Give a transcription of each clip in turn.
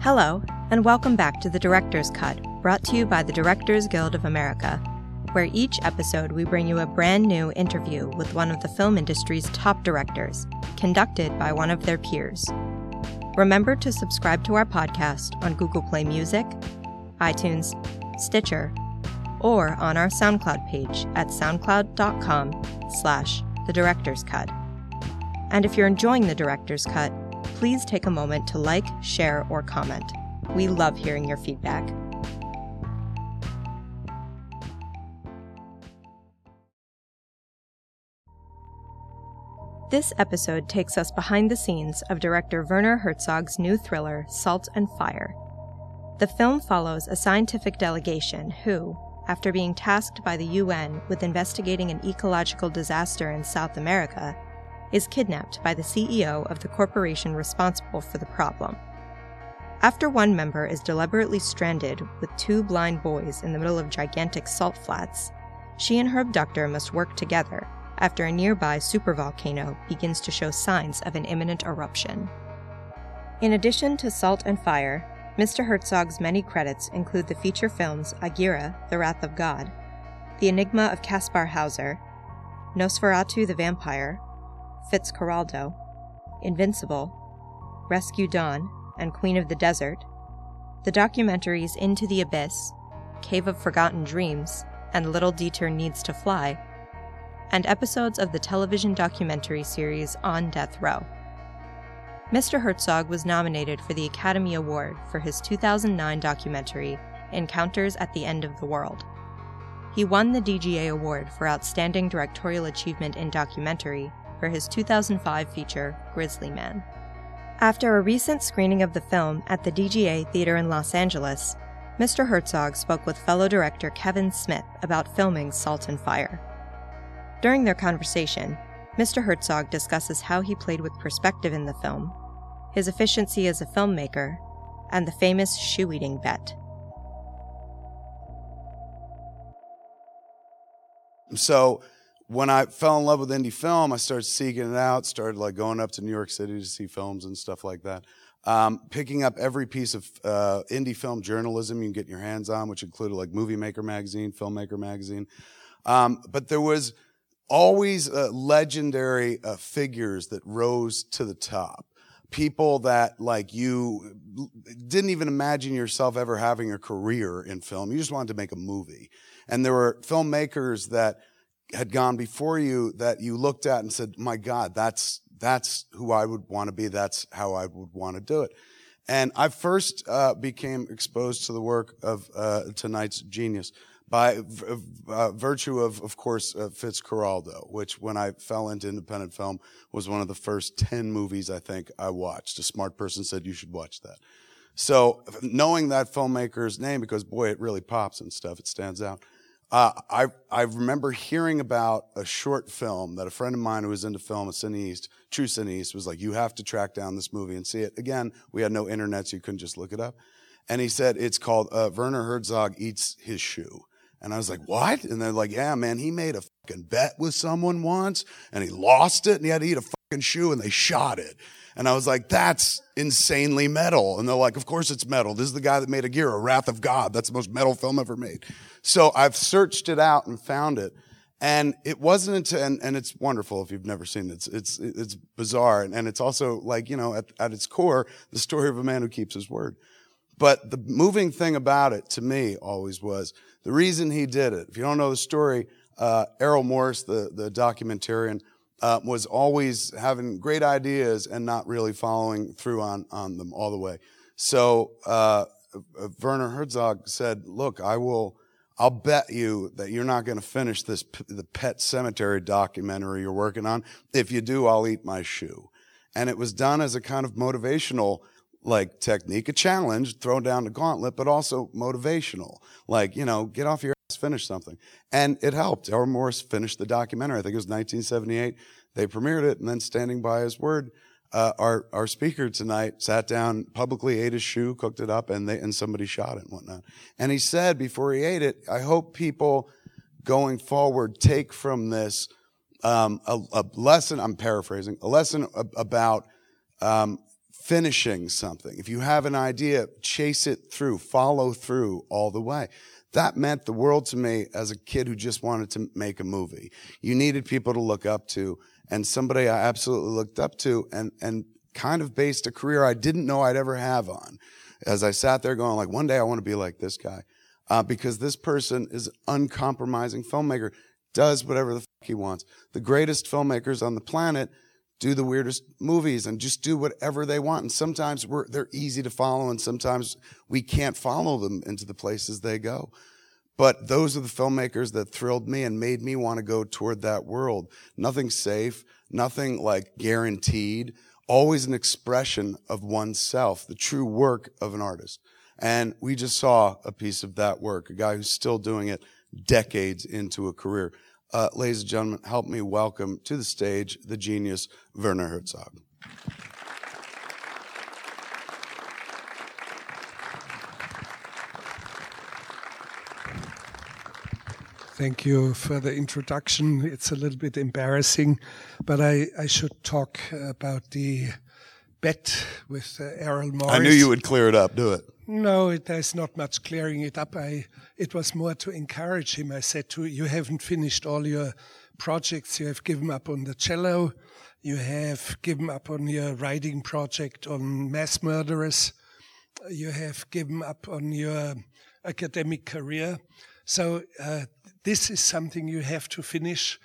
Hello, and welcome back to the Director's Cut, brought to you by the Directors Guild of America, where each episode we bring you a brand new interview with one of the film industry's top directors, conducted by one of their peers. Remember to subscribe to our podcast on Google Play Music, iTunes, Stitcher, or on our SoundCloud page at soundcloud.com slash the director's cut. And if you're enjoying the director's cut, please take a moment to like, share, or comment. We love hearing your feedback. This episode takes us behind the scenes of director Werner Herzog's new thriller, Salt and Fire. The film follows a scientific delegation who, after being tasked by the UN with investigating an ecological disaster in South America, is kidnapped by the CEO of the corporation responsible for the problem. After one member is deliberately stranded with two blind boys in the middle of gigantic salt flats, she and her abductor must work together after a nearby supervolcano begins to show signs of an imminent eruption. In addition to Salt and Fire, Mr. Herzog's many credits include the feature films Aguirre, The Wrath of God, The Enigma of Kaspar Hauser, Nosferatu the Vampire, Fitzcarraldo, Invincible, Rescue Dawn, and Queen of the Desert, the documentaries Into the Abyss, Cave of Forgotten Dreams, and Little Dieter Needs to Fly, and episodes of the television documentary series On Death Row. Mr. Herzog was nominated for the Academy Award for his 2009 documentary Encounters at the End of the World. He won the DGA Award for Outstanding Directorial Achievement in Documentary for his 2005 feature, Grizzly Man. After a recent screening of the film at the DGA Theater in Los Angeles, Mr. Herzog spoke with fellow director Kevin Smith about filming Salt and Fire. During their conversation, Mr. Herzog discusses how he played with perspective in the film, his efficiency as a filmmaker, and the famous shoe eating bet. So, when I fell in love with indie film, I started seeking it out, started like going up to New York City to see films and stuff like that. Um, picking up every piece of uh, indie film journalism you can get your hands on, which included like Movie Maker magazine, Filmmaker magazine. Um, but there was always uh, legendary uh, figures that rose to the top. People that like you didn't even imagine yourself ever having a career in film. You just wanted to make a movie. And there were filmmakers that had gone before you that you looked at and said, my God, that's, that's who I would want to be. That's how I would want to do it. And I first uh, became exposed to the work of uh, tonight's genius by uh, virtue of, of course, uh, Fitzcarraldo, which when I fell into independent film was one of the first 10 movies I think I watched. A smart person said you should watch that. So knowing that filmmaker's name, because boy, it really pops and stuff, it stands out. Uh, I, I remember hearing about a short film that a friend of mine who was into film, a cineast, true cineast, was like, you have to track down this movie and see it. Again, we had no internet, so you couldn't just look it up. And he said, it's called, uh, Werner Herzog Eats His Shoe. And I was like, what? And they're like, yeah, man, he made a fucking bet with someone once and he lost it and he had to eat a shoe and they shot it. And I was like, that's insanely metal. And they're like, of course it's metal. This is the guy that made Aguirre, Wrath of God. That's the most metal film ever made. So I've searched it out and found it. And it wasn't until, and, and it's wonderful if you've never seen it. It's, it's, it's bizarre. And, and it's also like, you know, at, at its core, the story of a man who keeps his word. But the moving thing about it to me always was the reason he did it. If you don't know the story, uh, Errol Morris, the, the documentarian, uh, was always having great ideas and not really following through on, on them all the way. So, uh, Werner Herzog said, look, I will, I'll bet you that you're not going to finish this, the Pet Cemetery documentary you're working on. If you do, I'll eat my shoe. And it was done as a kind of motivational, like technique, a challenge, throw down the gauntlet, but also motivational. Like, you know, get off your finish something. And it helped. Errol Morris finished the documentary. I think it was 1978. They premiered it and then standing by his word, uh, our, our speaker tonight sat down, publicly ate his shoe, cooked it up, and they, and somebody shot it and whatnot. And he said before he ate it, I hope people going forward take from this, um, a, a, lesson, I'm paraphrasing, a lesson about, um, finishing something. If you have an idea, chase it through, follow through all the way. That meant the world to me as a kid who just wanted to make a movie. You needed people to look up to and somebody I absolutely looked up to and, and kind of based a career I didn't know I'd ever have on. As I sat there going like, one day I want to be like this guy. Uh, because this person is uncompromising filmmaker, does whatever the fuck he wants. The greatest filmmakers on the planet do the weirdest movies and just do whatever they want. And sometimes they're easy to follow and sometimes we can't follow them into the places they go. But those are the filmmakers that thrilled me and made me want to go toward that world. Nothing safe, nothing like guaranteed, always an expression of oneself, the true work of an artist. And we just saw a piece of that work, a guy who's still doing it decades into a career. Uh, ladies and gentlemen, help me welcome to the stage the genius Werner Herzog. Thank you for the introduction. It's a little bit embarrassing, but I, I should talk about the bet with uh, Errol Morris. I knew you would clear it up. Do it. No, it, there's not much clearing it up. I, it was more to encourage him. I said to you haven't finished all your projects. You have given up on the cello. You have given up on your writing project on mass murderers. You have given up on your academic career. So uh, this is something you have to finish,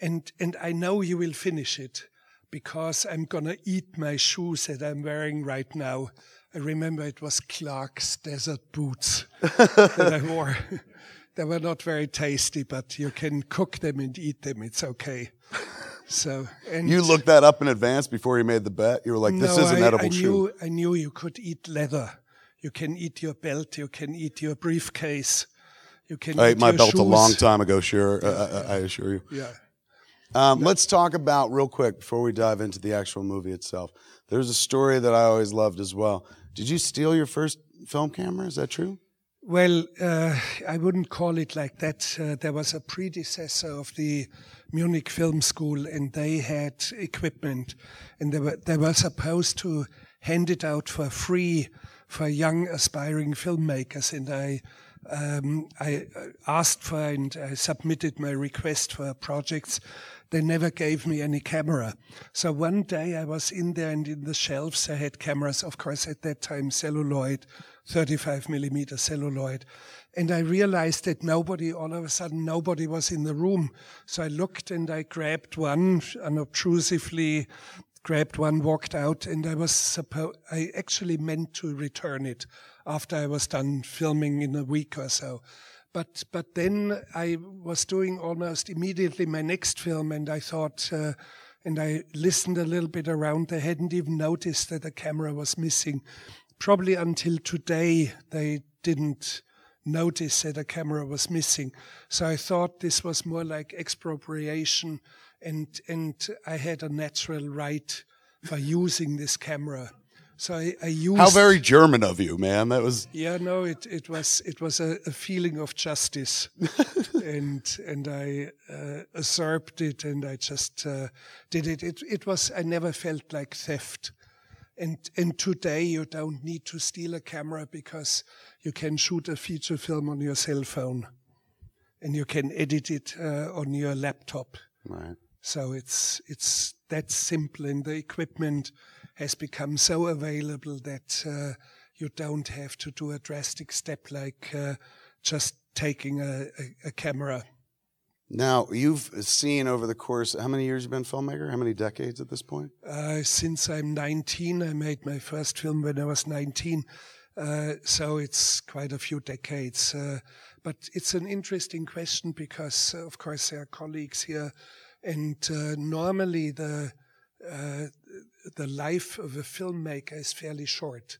and and I know you will finish it because I'm gonna eat my shoes that I'm wearing right now I remember it was Clarks desert boots that I wore. they were not very tasty, but you can cook them and eat them. It's okay. So you looked that up in advance before you made the bet. You were like, "This no, is an I, edible I knew, shoe." I knew you could eat leather. You can eat your belt. You can eat your briefcase. You can. I ate my belt shoes. a long time ago. Sure, uh, I assure you. Yeah. Um. Let's talk about real quick before we dive into the actual movie itself. There's a story that I always loved as well. Did you steal your first film camera? Is that true? Well, uh, I wouldn't call it like that. Uh, there was a predecessor of the Munich Film School, and they had equipment, and they were they were supposed to hand it out for free for young aspiring filmmakers. And I um, I asked for and I submitted my request for projects. They never gave me any camera. So one day I was in there and in the shelves I had cameras, of course at that time celluloid, 35 millimeter celluloid. And I realized that nobody, all of a sudden, nobody was in the room. So I looked and I grabbed one unobtrusively, grabbed one, walked out, and I was supposed, I actually meant to return it after I was done filming in a week or so. But but then I was doing almost immediately my next film, and I thought, uh, and I listened a little bit around. They hadn't even noticed that the camera was missing. Probably until today, they didn't notice that a camera was missing. So I thought this was more like expropriation, and and I had a natural right for using this camera. So I, I used. How very German of you, man! That was. Yeah, no, it, it was it was a, a feeling of justice, and and I uh, usurped it, and I just uh, did it. It it was I never felt like theft, and and today you don't need to steal a camera because you can shoot a feature film on your cell phone, and you can edit it uh, on your laptop. Right. So it's it's that simple, and the equipment has become so available that uh, you don't have to do a drastic step like uh, just taking a, a, a, camera. Now you've seen over the course. How many years you've been filmmaker? How many decades at this point? Uh, since I'm 19, I made my first film when I was 19. Uh, so it's quite a few decades. Uh, but it's an interesting question because, uh, of course, there are colleagues here, and normally the the life of a filmmaker is fairly short.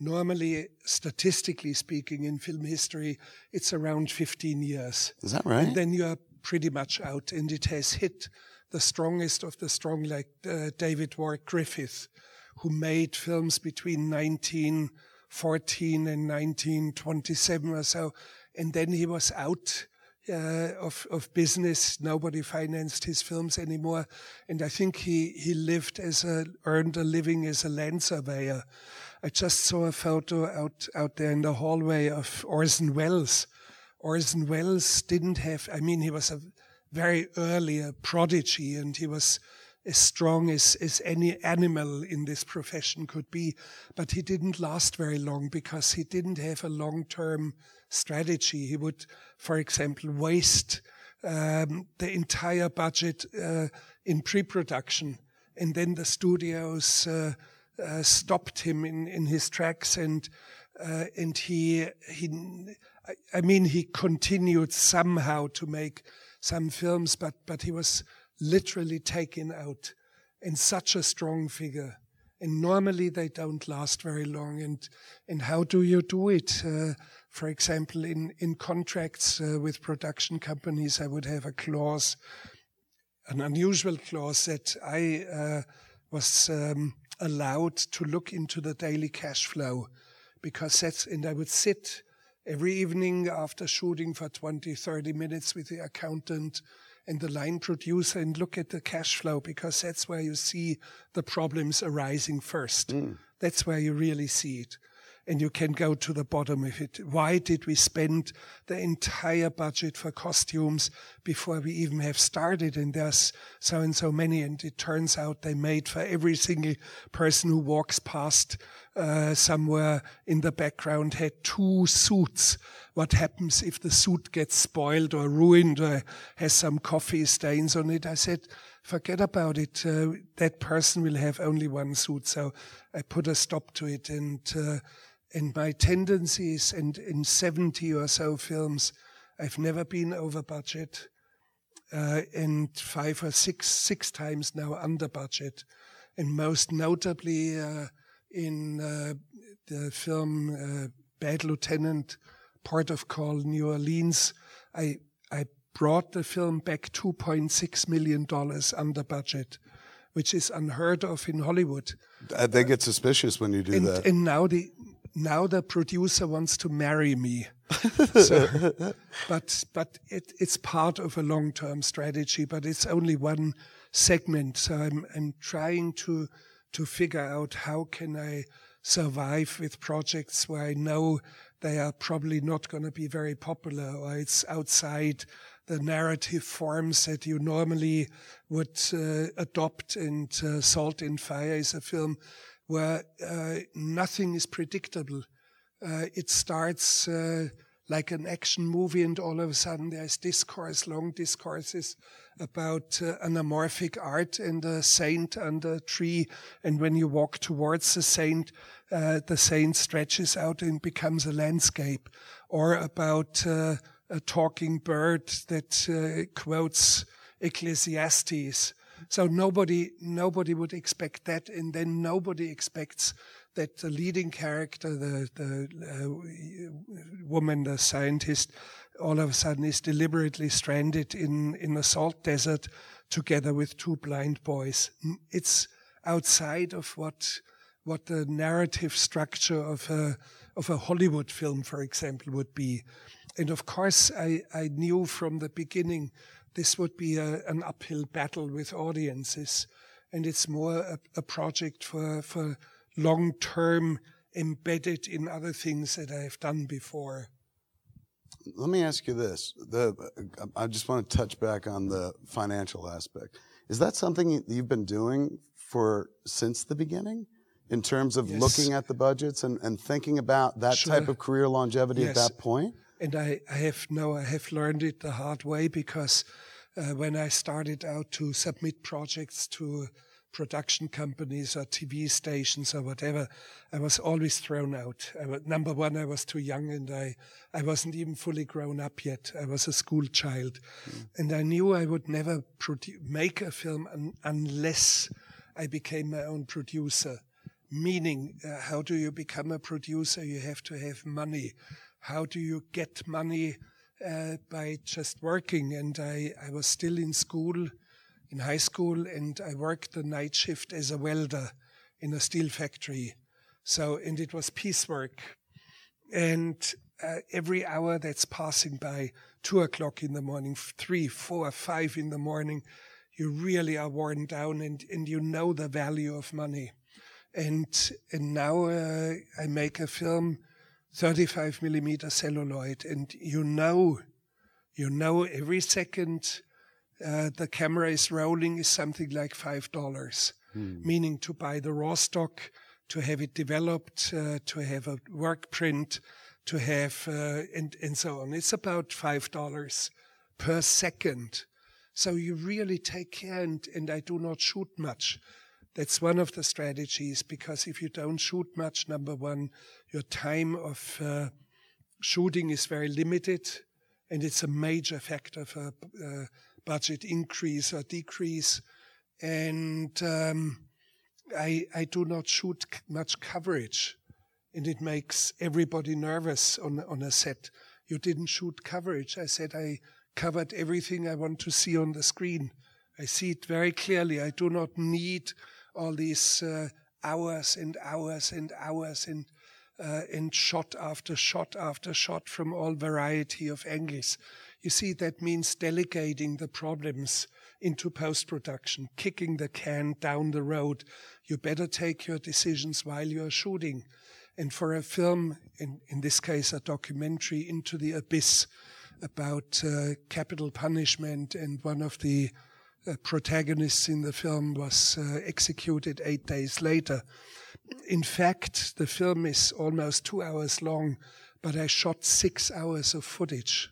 Normally, statistically speaking, in film history, it's around 15 years. Is that right? And then you are pretty much out, and it has hit the strongest of the strong, like uh, David Wark Griffith, who made films between 1914 and 1927 or so, and then he was out uh, of of business. Nobody financed his films anymore, and I think he he lived as a earned a living as a land surveyor. I just saw a photo out out there in the hallway of Orson Welles. Orson Welles didn't have. I mean, he was a very early a prodigy, and he was as strong as, as any animal in this profession could be. But he didn't last very long because he didn't have a long term strategy. He would, for example, waste um, the entire budget uh, in pre production. And then the studios uh, uh, stopped him in, in his tracks and uh, and he he I mean he continued somehow to make some films but but he was literally taken out in such a strong figure. And normally they don't last very long. And, and how do you do it? Uh, for example, in, in contracts uh, with production companies, I would have a clause, an unusual clause that I uh, was um, allowed to look into the daily cash flow because that's, and I would sit every evening after shooting for 20, 30 minutes with the accountant and the line producer and look at the cash flow because that's where you see the problems arising first. Mm. That's where you really see it. And you can go to the bottom of it. Why did we spend the entire budget for costumes before we even have started? And there's so and so many. And it turns out they made for every single person who walks past uh, somewhere in the background had two suits what happens if the suit gets spoiled or ruined or has some coffee stains on it. I said, forget about it. Uh, that person will have only one suit. So I put a stop to it. And, uh, and my tendencies, and in 70 or so films, I've never been over budget. Uh, and five or six, six times now under budget. And most notably uh, in uh, the film uh, Bad Lieutenant, Port of Call New Orleans, I I brought the film back 2.6 million dollars under budget, which is unheard of in Hollywood. They get suspicious when you do and, that. And now the now the producer wants to marry me. so, but but it, it's part of a long term strategy. But it's only one segment. So I'm I'm trying to to figure out how can I survive with projects where I know they are probably not going to be very popular or it's outside the narrative forms that you normally would uh, adopt and uh, Salt and Fire is a film where uh, nothing is predictable. Uh, it starts uh, like an action movie and all of a sudden there's discourse, long discourses about uh, anamorphic art and a saint under a tree. And when you walk towards the saint, uh, the saint stretches out and becomes a landscape, or about uh, a talking bird that quotes Ecclesiastes. So nobody, nobody would expect that, and then nobody expects that the leading character, the the uh, woman, the scientist, all of a sudden is deliberately stranded in in a salt desert together with two blind boys. It's outside of what what the narrative structure of a of a Hollywood film, for example, would be. And of course, I, I knew from the beginning this would be a, an uphill battle with audiences, and it's more a, a project for for long term embedded in other things that I've done before. Let me ask you this: the I just want to touch back on the financial aspect. Is that something you've been doing for since the beginning? in terms of yes. looking at the budgets and, and thinking about that sure. type of career longevity yes. at that point? And I, I have no, I have learned it the hard way because uh, when I started out to submit projects to production companies or TV stations or whatever, I was always thrown out. Was, number one, I was too young and I, I wasn't even fully grown up yet. I was a school child. Mm. And I knew I would never produ- make a film un- unless I became my own producer meaning uh, how do you become a producer you have to have money how do you get money uh, by just working? And I, I was still in school in high school and I worked the night shift as a welder in a steel factory. So and it was piecework. And uh, every hour that's passing by, two o'clock in the morning, three, four, five in the morning, you really are worn down and, and you know the value of money. And, and now uh, I make a film, 35 millimeter celluloid, and you know, you know every second uh, the camera is rolling is something like $5, hmm. meaning to buy the raw stock, to have it developed, uh, to have a work print, to have, uh, and, and so on. It's about $5 per second. So you really take care, and, and I do not shoot much. That's one of the strategies because if you don't shoot much, number one, your time of uh, shooting is very limited, and it's a major factor for uh, budget increase or decrease. And um, I, I do not shoot much coverage and it makes everybody nervous on on a set. You didn't shoot coverage. I said I covered everything I want to see on the screen. I see it very clearly. I do not need all these uh, hours and hours and hours and uh, and shot after shot after shot from all variety of angles. You see, that means delegating the problems into post production, kicking the can down the road. You better take your decisions while you're shooting. And for a film, in, in this case, a documentary, Into the Abyss, about uh, capital punishment, and one of the uh, protagonists in the film was uh, executed eight days later. In fact, the film is almost two hours long, but I shot six hours of footage.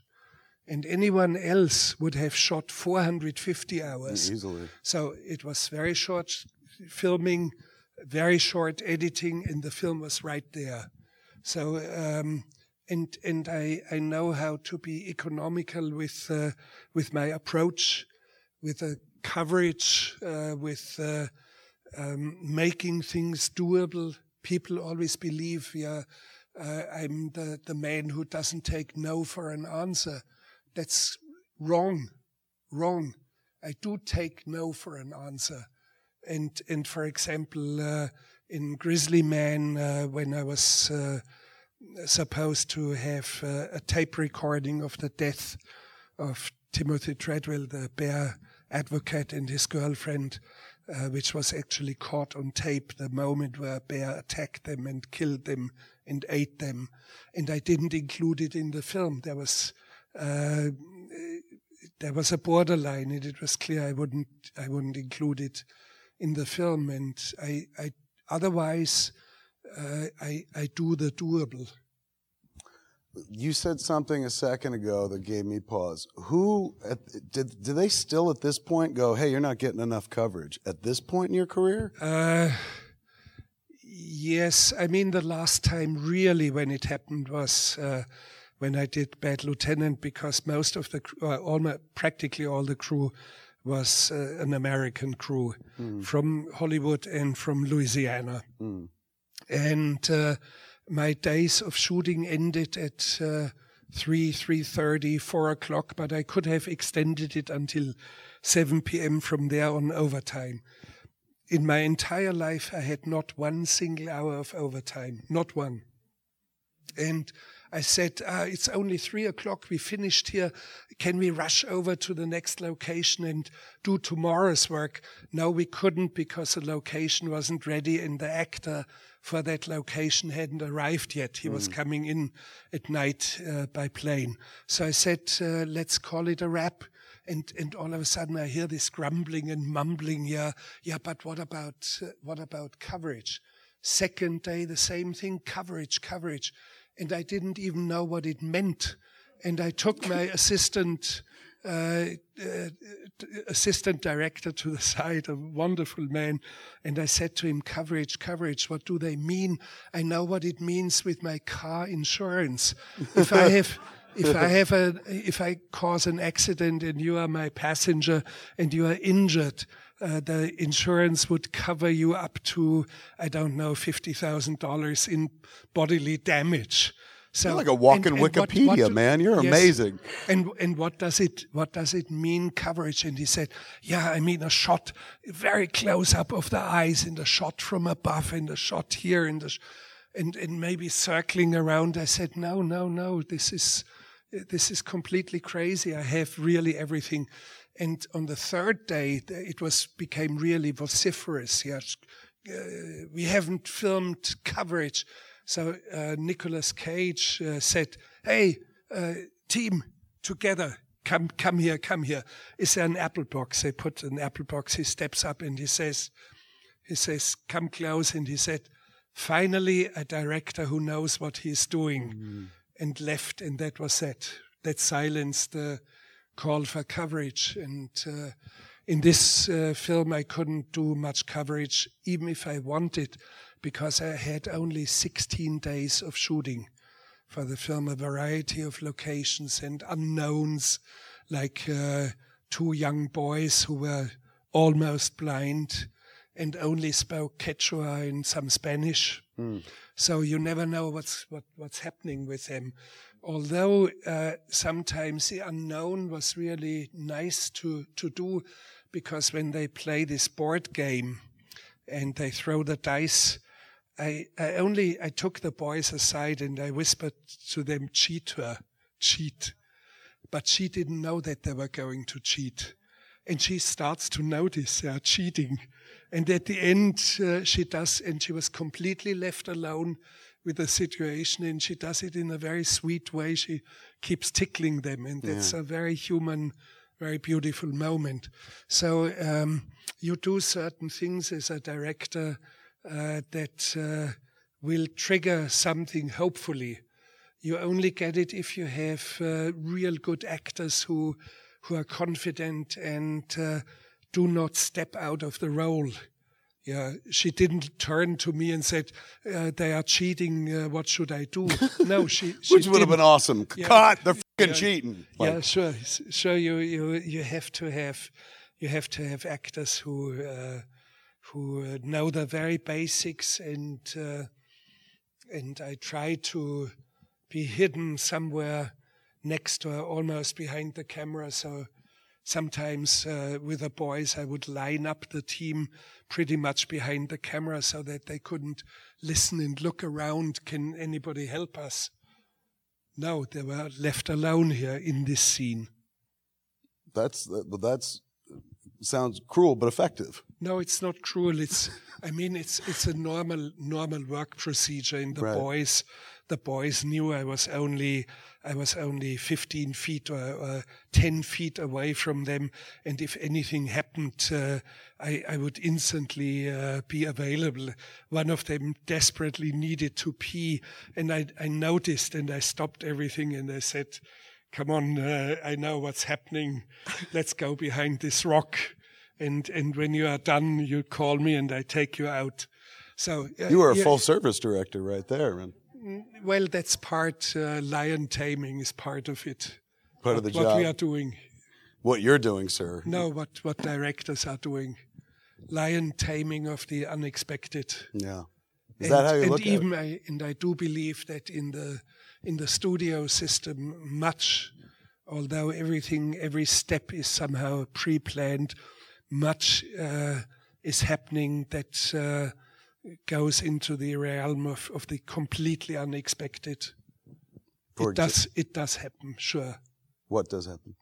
And anyone else would have shot 450 hours. Easily. So it was very short filming very short editing, and the film was right there. So, um, and and I I know how to be economical with uh, with my approach, with a coverage, uh, with uh, um, making things doable. People always believe, yeah, uh, I'm the the man who doesn't take no for an answer. That's wrong, wrong. I do take no for an answer and and for example uh, in Grizzly Man uh, when I was uh, supposed to have a tape recording of the death of Timothy Treadwell, the bear advocate, and his girlfriend, uh, which was actually caught on tape, the moment where bear attacked them and killed them and ate them, and I didn't include it in the film. There was uh, there was a borderline, and it was clear I wouldn't I wouldn't include it in the film, and I, I otherwise uh, I, I do the doable. You said something a second ago that gave me pause. Who at, did do they still at this point go? Hey, you're not getting enough coverage at this point in your career. Uh, yes, I mean the last time really when it happened was. Uh, when I did Bad Lieutenant, because most of the, uh, almost practically all the crew was uh, an American crew mm. from Hollywood and from Louisiana. Mm. And uh, my days of shooting ended at uh, 3, 3.30, 4 o'clock, but I could have extended it until 7 p.m. from there on overtime. In my entire life, I had not one single hour of overtime, not one. And I said, uh, It's only three o'clock. We finished here. Can we rush over to the next location and do tomorrow's work? No, we couldn't because the location wasn't ready and the actor for that location hadn't arrived yet. He mm. was coming in at night uh, by plane. So I said, uh, Let's call it a wrap. And, and all of a sudden I hear this grumbling and mumbling. Yeah, yeah, but what about, uh, what about coverage? Second day, the same thing, coverage, coverage and I didn't even know what it meant. And I took my assistant, uh, uh, assistant director to the side, a wonderful man, and I said to him, "Coverage, coverage. What do they mean? I know what it means with my car insurance. If I have." if I have a, if I cause an accident and you are my passenger and you are injured, uh, the insurance would cover you up to, I don't know, $50,000 in bodily damage. So, You're like a walking Wikipedia, what, what, man. You're yes, amazing. And and what does it what does it mean coverage? And he said, Yeah, I mean a shot very close up of the eyes, and a shot from above, and a shot here, and the. Sh-. and and maybe circling around. I said, no, no, no, this is this is completely crazy. I have really everything. And on the third day, it was became really vociferous. Yes, uh, we haven't filmed coverage. So uh, Nicolas Cage uh, said, "Hey, uh, team, together, come, come here, come here. Is there an apple box?" They put an apple box. He steps up and he says, "He says, come close." And he said, "Finally, a director who knows what he's doing." Mm. And left, and that was that. That silenced the call for coverage. And uh, in this uh, film, I couldn't do much coverage, even if I wanted because I had only 16 days of shooting for the film, a variety of locations and unknowns, like uh, two young boys who were almost blind and only spoke Quechua and some Spanish. Mm. So you never know what's what, what's happening with them. Although uh, sometimes the unknown was really nice to to do, because when they play this board game and they throw the dice, I, I only I took the boys aside and I whispered to them, "Cheat her, cheat," but she didn't know that they were going to cheat, and she starts to notice they are cheating, and at the end uh, she does, and she was completely left alone with the situation, and she does it in a very sweet way. She keeps tickling them, and that's yeah. a very human very beautiful moment. So um, you do certain things as a director uh, that uh, will trigger something, hopefully. You only get it if you have uh, real good actors who, who are confident and do not step out of the role. Yeah, she didn't turn to me and said, uh, "They are cheating. Uh, what should I do?" No, she. she Which would have been awesome. Yeah. Cut. They're fucking yeah. cheating. Like. Yeah, sure, sure. You you you have to have you have to have actors who uh, who uh, know the very basics and uh, and I try to be hidden somewhere next or almost behind the camera. So sometimes uh, with the boys, I would line up the team pretty much behind the camera so that they couldn't listen and look around. Can anybody help us? No, they were left alone here in this scene. That's that's sounds cruel but effective. No, it's not cruel. It's I mean it's it's a normal normal work procedure in the right. boys. The boys knew I was only I was only 15 feet or, or 10 feet away from them, and if anything happened, uh, I, I would instantly uh, be available. One of them desperately needed to pee, and I, I noticed and I stopped everything and I said, come on, uh, I know what's happening. Let's go behind this rock. And, and when you are done, you call me and I take you out. So uh, you were a full service director right there. Man. Mm, well, that's part, uh, lion taming is part of it. Part of the what job. What we are doing. What you're doing, sir. No, what, what directors are doing. Lion taming of the unexpected. Yeah. Is and, that how you look and even I, and I do believe that in the in the studio system much, although everything, every step is somehow pre-planned, much uh, is happening that uh, goes into the realm of, of the completely unexpected. For it does. It does happen. Sure. What does happen?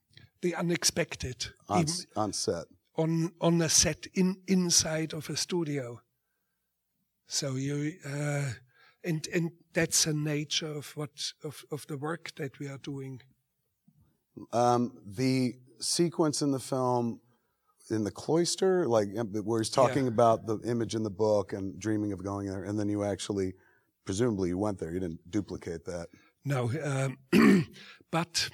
The unexpected. On, on set. On on a set in inside of a studio. So you uh, and and that's the nature of what of, of the work that we are doing. Um, the sequence in the film in the cloister, like where he's talking yeah. about the image in the book and dreaming of going there, and then you actually, presumably, you went there. You didn't duplicate that. No, um, but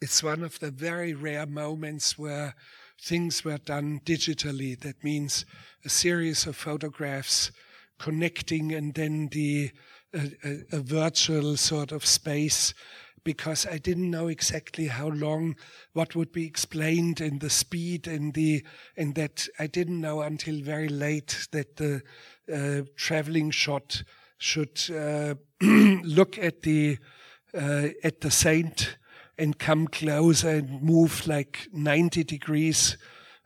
it's one of the very rare moments where things were done digitally. That means a series of photographs connecting and then the a, a, virtual sort of space because I didn't know exactly how long what would be explained in the speed and the and that I didn't know until very late that the uh, traveling shot should uh, look at the uh, at the saint and come closer and move like 90 degrees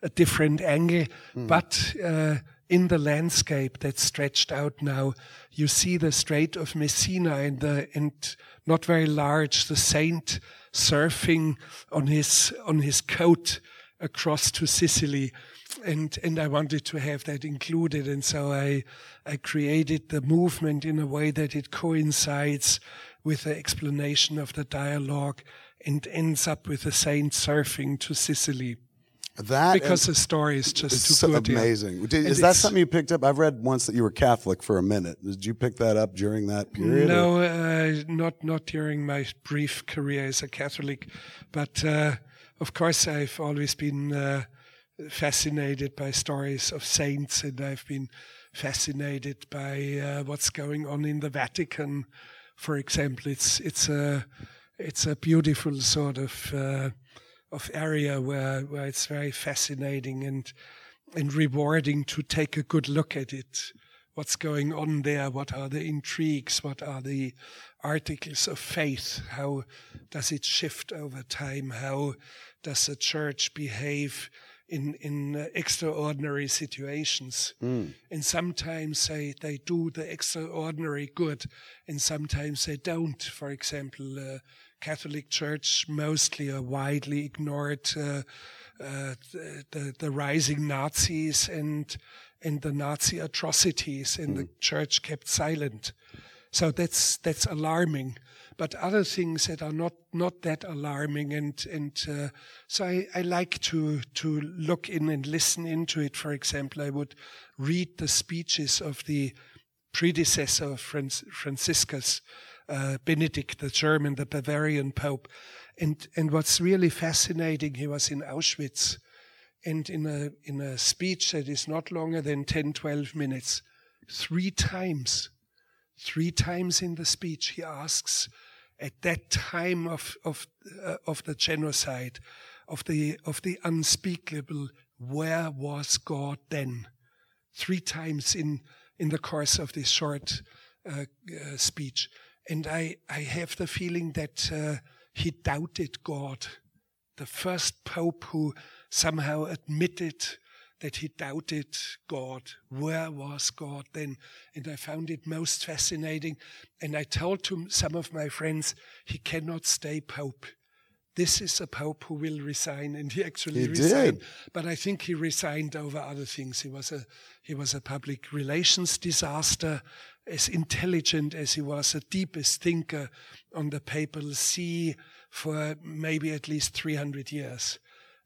a different angle mm. but uh, in the landscape that stretched out now, you see the Strait of Messina and the and not very large, the saint surfing on his on his coat across to Sicily. And and I wanted to have that included. And so I I created the movement in a way that it coincides with the explanation of the dialogue and ends up with the saint surfing to Sicily. That because the story is just too so good. yeah. amazing. Did- is that something you picked up? I've read once that you were Catholic for a minute. Did you pick that up during that period? No, uh, not not during my brief career as a Catholic, but uh, of course I've always been uh, fascinated by stories of saints, and I've been fascinated by uh, what's going on in the Vatican. For example, it's it's a it's a beautiful sort of uh, of area where where it's very fascinating and and rewarding to take a good look at it. What's going on there? What are the intrigues? What are the articles of faith? How does it shift over time? How does the church behave in in uh, extraordinary situations? And sometimes they they do the extraordinary good, and sometimes they don't. For example, uh, Catholic Church mostly or widely ignored. Uh, uh, the, the, rising Nazis and and the Nazi atrocities, and the church kept silent. So that's that's alarming. But other things that are not not that alarming, and and uh, so I, I like to to look in and listen into it. For example, I would read the speeches of the predecessor of Franz, Franciscus, uh, Benedict, the German, the Bavarian Pope, and and what's really fascinating, he was in Auschwitz, and in a in a speech that is not longer than 10, 12 minutes, three times three times in the speech he asks at that time of of uh, of the genocide of the of the unspeakable where was god then? Three times in in the course of this short uh, uh, speech and i i have the feeling that uh, he doubted god the first pope who somehow admitted that he doubted God. Where was God then? And I found it most fascinating. And I told to some of my friends, he cannot stay Pope. This is a Pope who will resign, and he actually He resigned. did. But I think he resigned over other things. He was a he was a public relations disaster, as intelligent as he was, the deepest thinker on the papal see for maybe at least 300 years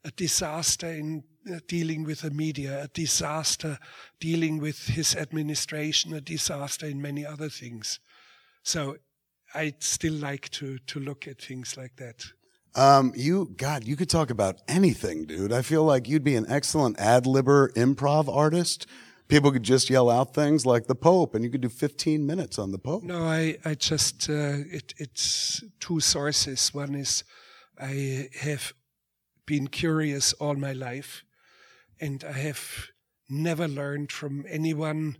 a disaster in uh, dealing with the media, a disaster dealing with his administration, a disaster in many other things. So I'd still like to, to look at things like that. Um, you, God, you could talk about anything, dude. I feel like you'd be an excellent ad libber improv artist. People could just yell out things like the Pope, and you could do 15 minutes on the Pope. No, I, I just, uh, it, it's two sources. One is I have been curious all my life, and I have never learned from anyone.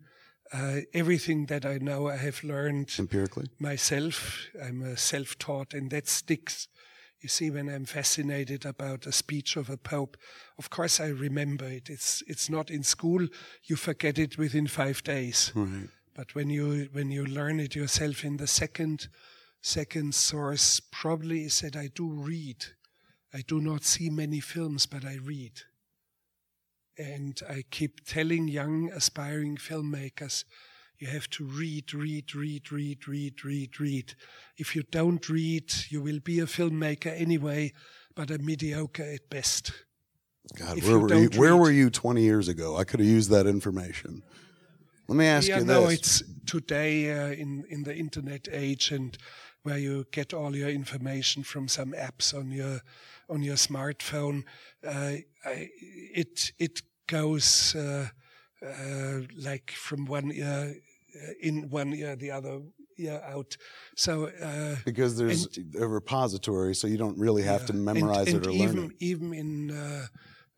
Uh, everything that I know, I have learned Empirically. myself. I'm a self taught, and that sticks. You see, when I'm fascinated about a speech of a pope, of course I remember it. It's it's not in school. You forget it within five days. Right. But when you when you learn it yourself in the second second source, probably is that I do read. I do not see many films, but I read. And I keep telling young aspiring filmmakers, you have to read, read, read, read, read, read, read. If you don't read, you will be a filmmaker anyway, but a mediocre at best. God, If where were you? Where read- were you 20 years ago? I could have used that information. Let me ask yeah, you no, it's today uh, in in the internet age and where you get all your information from some apps on your on your smartphone. Uh, I, it it goes uh, uh, like from one ear in one ear, the other ear out. So. Uh, because there's a repository, so you don't really have to memorize and, it or and learn it. Even in uh,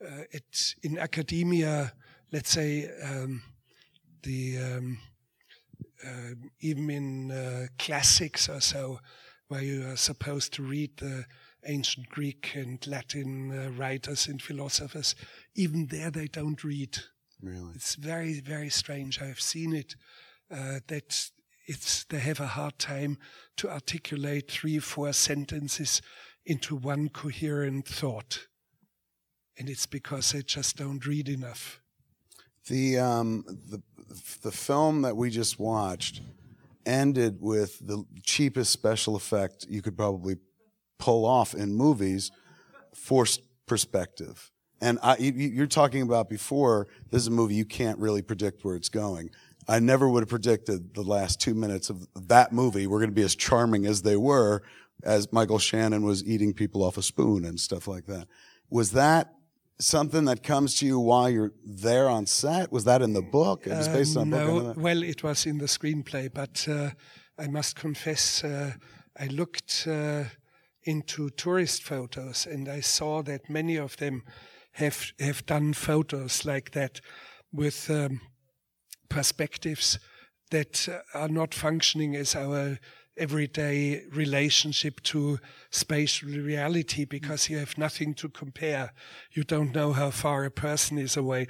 uh, it, in academia, let's say um, the um, uh, even in uh, classics or so, where you are supposed to read the ancient Greek and Latin uh, writers and philosophers, even there they don't read. Really? It's very, very strange. I've seen it uh, that it's they have a hard time to articulate three, four sentences into one coherent thought, and it's because they just don't read enough. The um, the the film that we just watched ended with the cheapest special effect you could probably pull off in movies, forced perspective. And I, you, are talking about before, this is a movie you can't really predict where it's going. I never would have predicted the last two minutes of that movie were going to be as charming as they were as Michael Shannon was eating people off a spoon and stuff like that. Was that something that comes to you while you're there on set? Was that in the book? It was based on no, book. well, it was in the screenplay, but uh, I must confess, uh, I looked uh, into tourist photos and I saw that many of them have have done photos like that with um, perspectives that are not functioning as our everyday relationship to spatial reality because you have nothing to compare. You don't know how far a person is away.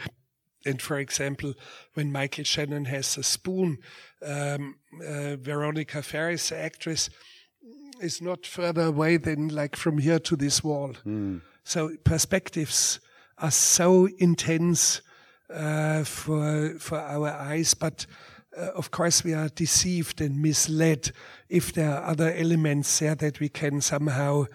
And for example, when Michael Shannon has a spoon, um, uh, Veronica Ferres, the actress, is not further away than like from here to this wall. Mm. So perspectives are so intense for for our eyes, but uh, of course we are deceived and misled if there are other elements there that we can somehow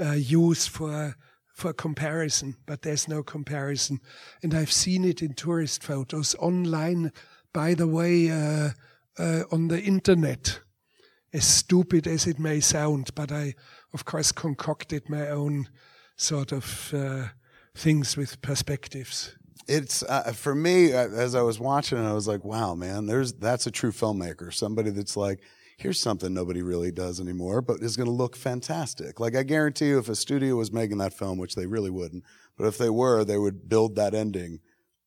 uh, use for for comparison, but there's no comparison. And I've seen it in tourist photos online, by the way, uh, uh, on the internet. As stupid as it may sound, but I, of course, concocted my own sort of uh, things with perspectives it's uh, for me uh, as I was watching it, I was like, wow, man, there's that's a true filmmaker, somebody that's like, here's something nobody really does anymore, but is going to look fantastic. Like I guarantee you, if a studio was making that film, which they really wouldn't, but if they were, they would build that ending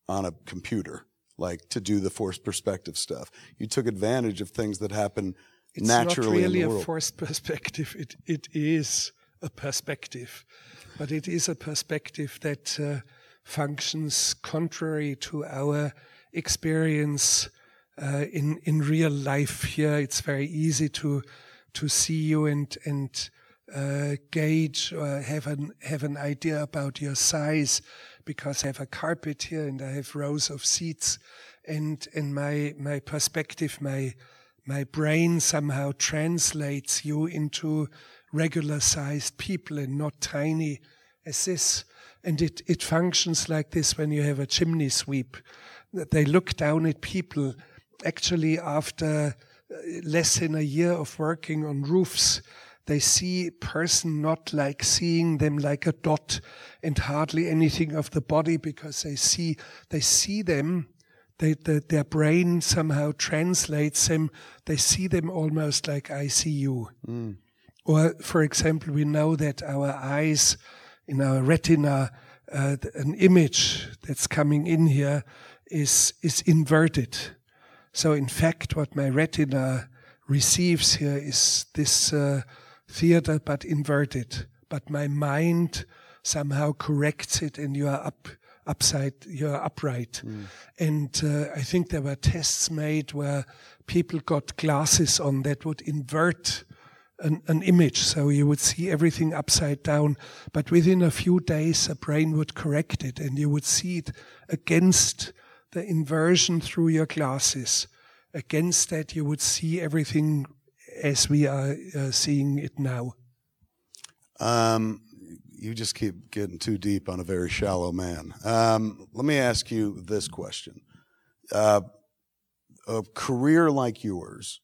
on a computer, like to do the forced perspective stuff. You took advantage of things that happen it's naturally. It's not really a forced perspective. It it is a perspective, but it is a perspective that. Uh, functions contrary to our experience uh, in in real life. Here, it's very easy to to see you and and uh, gauge or have an have an idea about your size because I have a carpet here and I have rows of seats, and and my my perspective, my my brain somehow translates you into regular sized people and not tiny as this. And it, it functions like this when you have a chimney sweep. They look down at people actually after uh, less than a year of working on roofs. They see person not like seeing them like a dot and hardly anything of the body because they see, they see them they, the, their brain somehow translates them. They see them almost like I see you. Mm. Or, for example, we know that our eyes in our retina, uh, an image that's coming in here is is inverted. So in fact, what my retina receives here is this uh, theater, but inverted. But my mind somehow corrects it, and you are up upside, you are upright. Mm. And uh, I think there were tests made where people got glasses on that would invert an, an image. So you would see everything upside down. But within a few days, a brain would correct it and you would see it against the inversion through your glasses. Against that, you would see everything as we are uh, seeing it now. Um, you just keep getting too deep on a very shallow man. Um, let me ask you this question. Uh, a career like yours,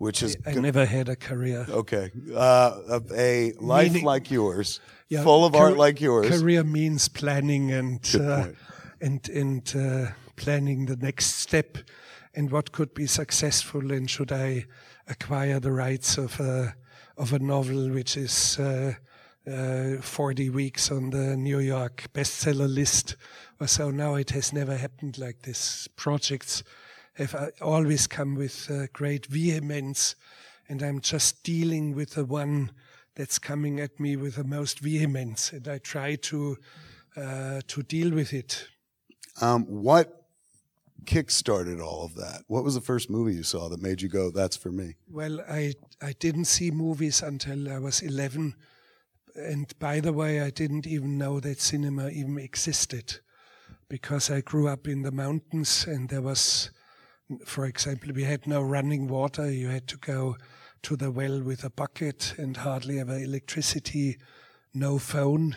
which is I, I never had a career. Okay, uh, a life Meaning, like yours, yeah, full of art like yours. Career means planning and uh, and and uh, planning the next step, and what could be successful, and should I acquire the rights of a of a novel which is. Uh, uh, 40 weeks on the New York bestseller list or so. Now it has never happened like this. Projects have always come with uh, great vehemence, and I'm just dealing with the one that's coming at me with the most vehemence, and I try to uh, to deal with it. Um, what kick-started all of that? What was the first movie you saw that made you go, "That's for me"? Well, I I didn't see movies until I was 11, and by the way, I didn't even know that cinema even existed, because I grew up in the mountains, and there was, for example, we had no running water. You had to go to the well with a bucket, and hardly ever electricity, no phone.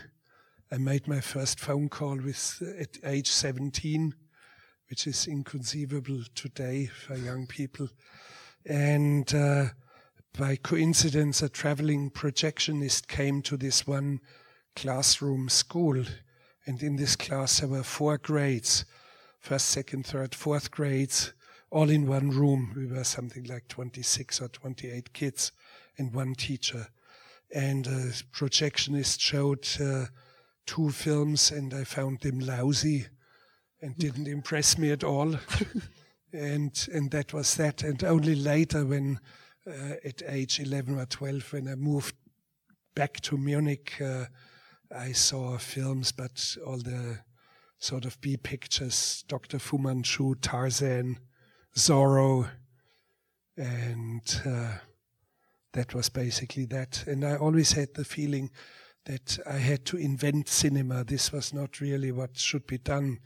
I made my first phone call with at age 17 which is inconceivable today for young people. And uh, by coincidence, a traveling projectionist came to this one classroom school. And in this class, there were four grades first, second, third, fourth grades, all in one room. We were something like 26 or 28 kids and one teacher. And a projectionist showed uh, two films, and I found them lousy and didn't impress me at all. and and that was that. And only later, when uh, at age 11 or 12, when I moved back to Munich, uh, I saw films, but all the sort of B pictures, Dr. Fu Manchu, Tarzan, Zorro, and uh, that was basically that. And I always had the feeling that I had to invent cinema. This was not really what should be done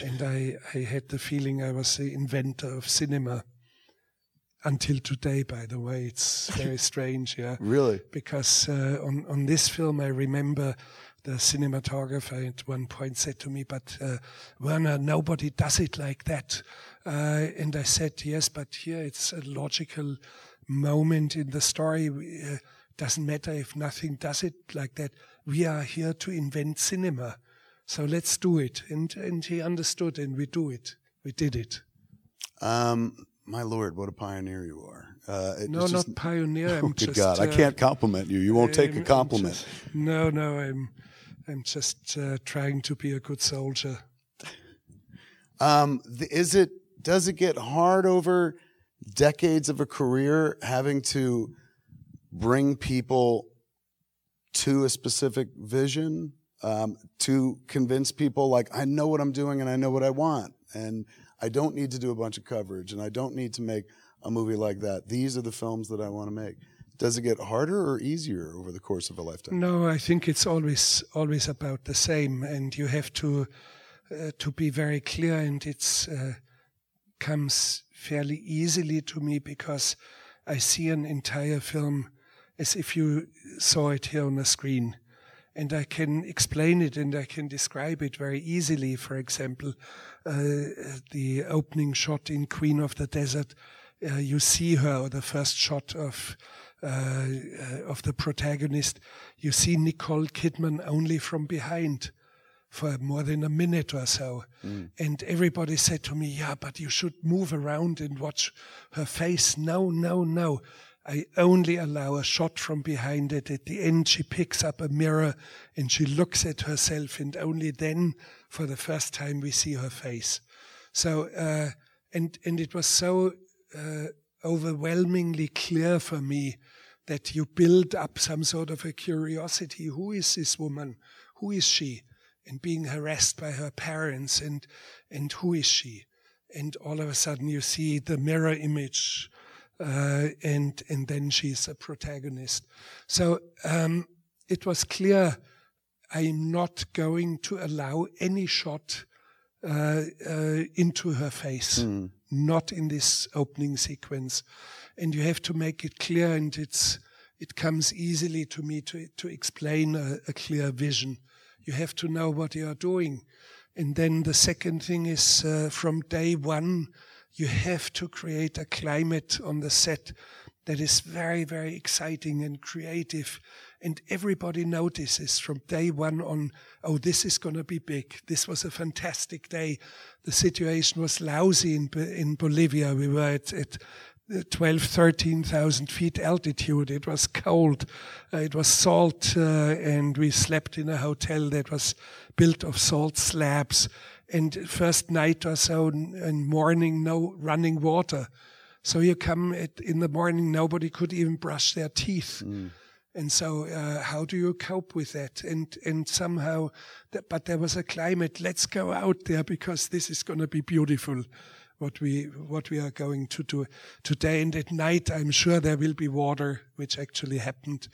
and I, I had the feeling I was the inventor of cinema. Until today, by the way, it's very strange, yeah. Really? Because uh, on on this film, I remember the cinematographer at one point said to me, "But uh, Werner, nobody does it like that." Uh, and I said, "Yes, but here it's a logical moment in the story. Uh, doesn't matter if nothing does it like that. We are here to invent cinema." So let's do it. And, and he understood, and we do it. We did it. Um, my lord, what a pioneer you are! Uh, no, just, not pioneer. Oh, I'm good just, God, uh, I can't compliment you. You won't take a compliment. Just, no, no, I'm, I'm just uh, trying to be a good soldier. Um, is it? Does it get hard over decades of a career having to bring people to a specific vision? um, to convince people like I know what I'm doing and I know what I want and I don't need to do a bunch of coverage and I don't need to make a movie like that. These are the films that I want to make. Does it get harder or easier over the course of a lifetime? No, I think it's always always about the same, and you have to uh, to be very clear, and it's uh, comes fairly easily to me because I see an entire film as if you saw it here on the screen. And I can explain it and I can describe it very easily. For example, uh, the opening shot in Queen of the Desert, uh, you see her, or the first shot of uh, uh, of the protagonist, you see Nicole Kidman only from behind for more than a minute or so. Mm. And everybody said to me, Yeah, but you should move around and watch her face. No, no, no. I only allow a shot from behind it. At the end, she picks up a mirror and she looks at herself, and only then, for the first time, we see her face. So, uh, and and it was so uh, overwhelmingly clear for me that you build up some sort of a curiosity. Who is this woman? Who is she? And being harassed by her parents, and and who is she? And all of a sudden, you see the mirror image uh, and and then she's a protagonist. So um, it was clear I'm not going to allow any shot uh, uh, into her face, mm. not in this opening sequence, and you have to make it clear, and it's it comes easily to me to to explain a, a clear vision. You have to know what you are doing. And then the second thing is uh, from day one, you have to create a climate on the set that is very, very exciting and creative. And everybody notices from day one on, oh, this is going to be big. This was a fantastic day. The situation was lousy in, in Bolivia. We were at, at 12, 13,000 feet altitude. It was cold. Uh, it was salt, uh, and we slept in a hotel that was built of salt slabs and first night or so and morning no running water so you come at, in the morning nobody could even brush their teeth mm. And so, uh, how do you cope with that? And and somehow, th- but there was a climate. Let's go out there because this is going to be beautiful. What we what we are going to do today and at night, I'm sure there will be water, which actually happened,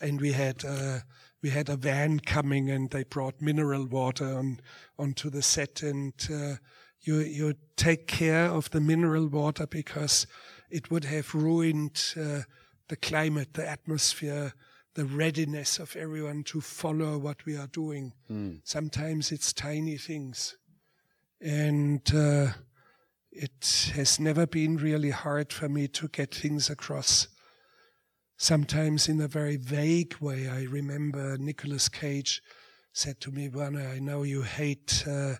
and we had. Uh, we had a van coming and they brought mineral water on onto the set and uh, you you take care of the mineral water because it would have ruined uh, the climate, the atmosphere, the readiness of everyone to follow what we are doing. Mm. Sometimes it's tiny things. And uh, it has never been really hard for me to get things across. Sometimes in a very vague way. I remember Nicolas Cage said to me, Werner, I know you hate uh,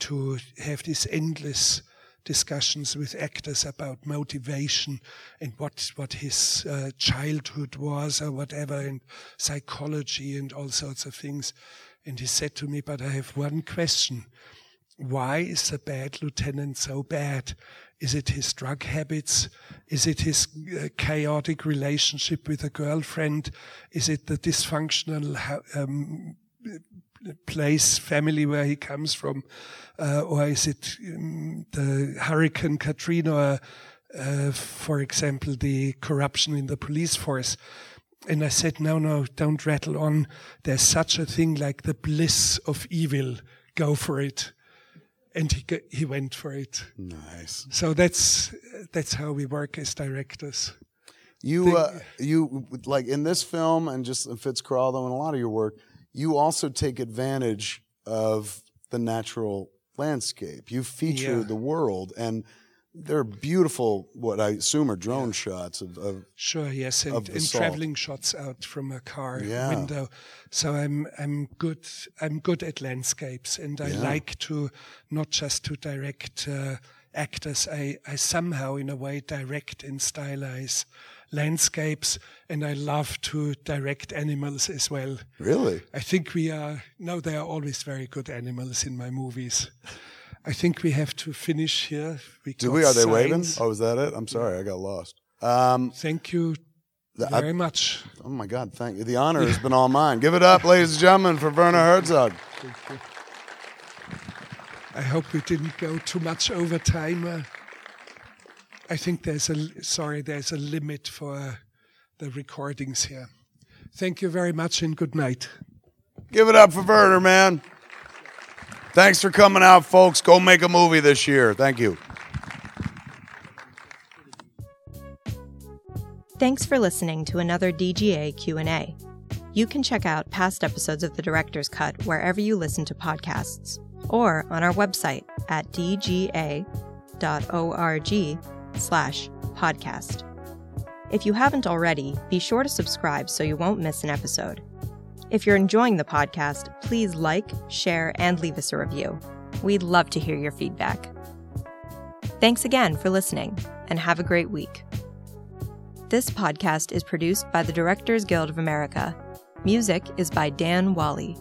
to have these endless discussions with actors about motivation and what what his uh, childhood was or whatever and psychology and all sorts of things and he said to me but i have one question why is the bad lieutenant so bad is it his drug habits is it his uh, chaotic relationship with a girlfriend is it the dysfunctional um, place, family where he comes from, uh, or is it um, the Hurricane Katrina, uh, for example, the corruption in the police force? And I said, no, no, don't rattle on. There's such a thing like the bliss of evil. Go for it. And he he went for it. Nice. So that's that's how we work as directors. You uh, you like in this film and just in Fitzcarraldo and a lot of your work you also take advantage of the natural landscape. You feature Yeah. the world, and they're beautiful. What I assume are drone shots of, of Sure, yes, and, and traveling shots out from a car Yeah. window. So I'm I'm good. I'm good at landscapes, and I Yeah. like to not just to direct uh, actors. I I somehow, in a way, direct and stylize landscapes, and I love to direct animals as well. really. I think we are no, they are always very good animals in my movies. I think we have to finish here. We Do we? Are they waving? Oh, is that it? I'm sorry, I got lost. Um, Thank you the- I- very much. oh my God, thank you. The honor has been all mine. Give it up, ladies and gentlemen, for Werner Herzog. I hope we didn't go too much over time. Uh, I think there's a sorry, there's a limit for the recordings here. Thank you very much and good night. Give it up for Werner, man. Thanks for coming out, folks. Go make a movie this year. Thank you. Thanks for listening to another DGA Q&A. You can check out past episodes of The Director's Cut wherever you listen to podcasts or on our website at dga.org slash podcast. If you haven't already, be sure to subscribe so you won't miss an episode. If you're enjoying the podcast, please like, share, and leave us a review. We'd love to hear your feedback. Thanks again for listening, and have a great week. This podcast is produced by the Directors Guild of America. Music is by Dan Wally.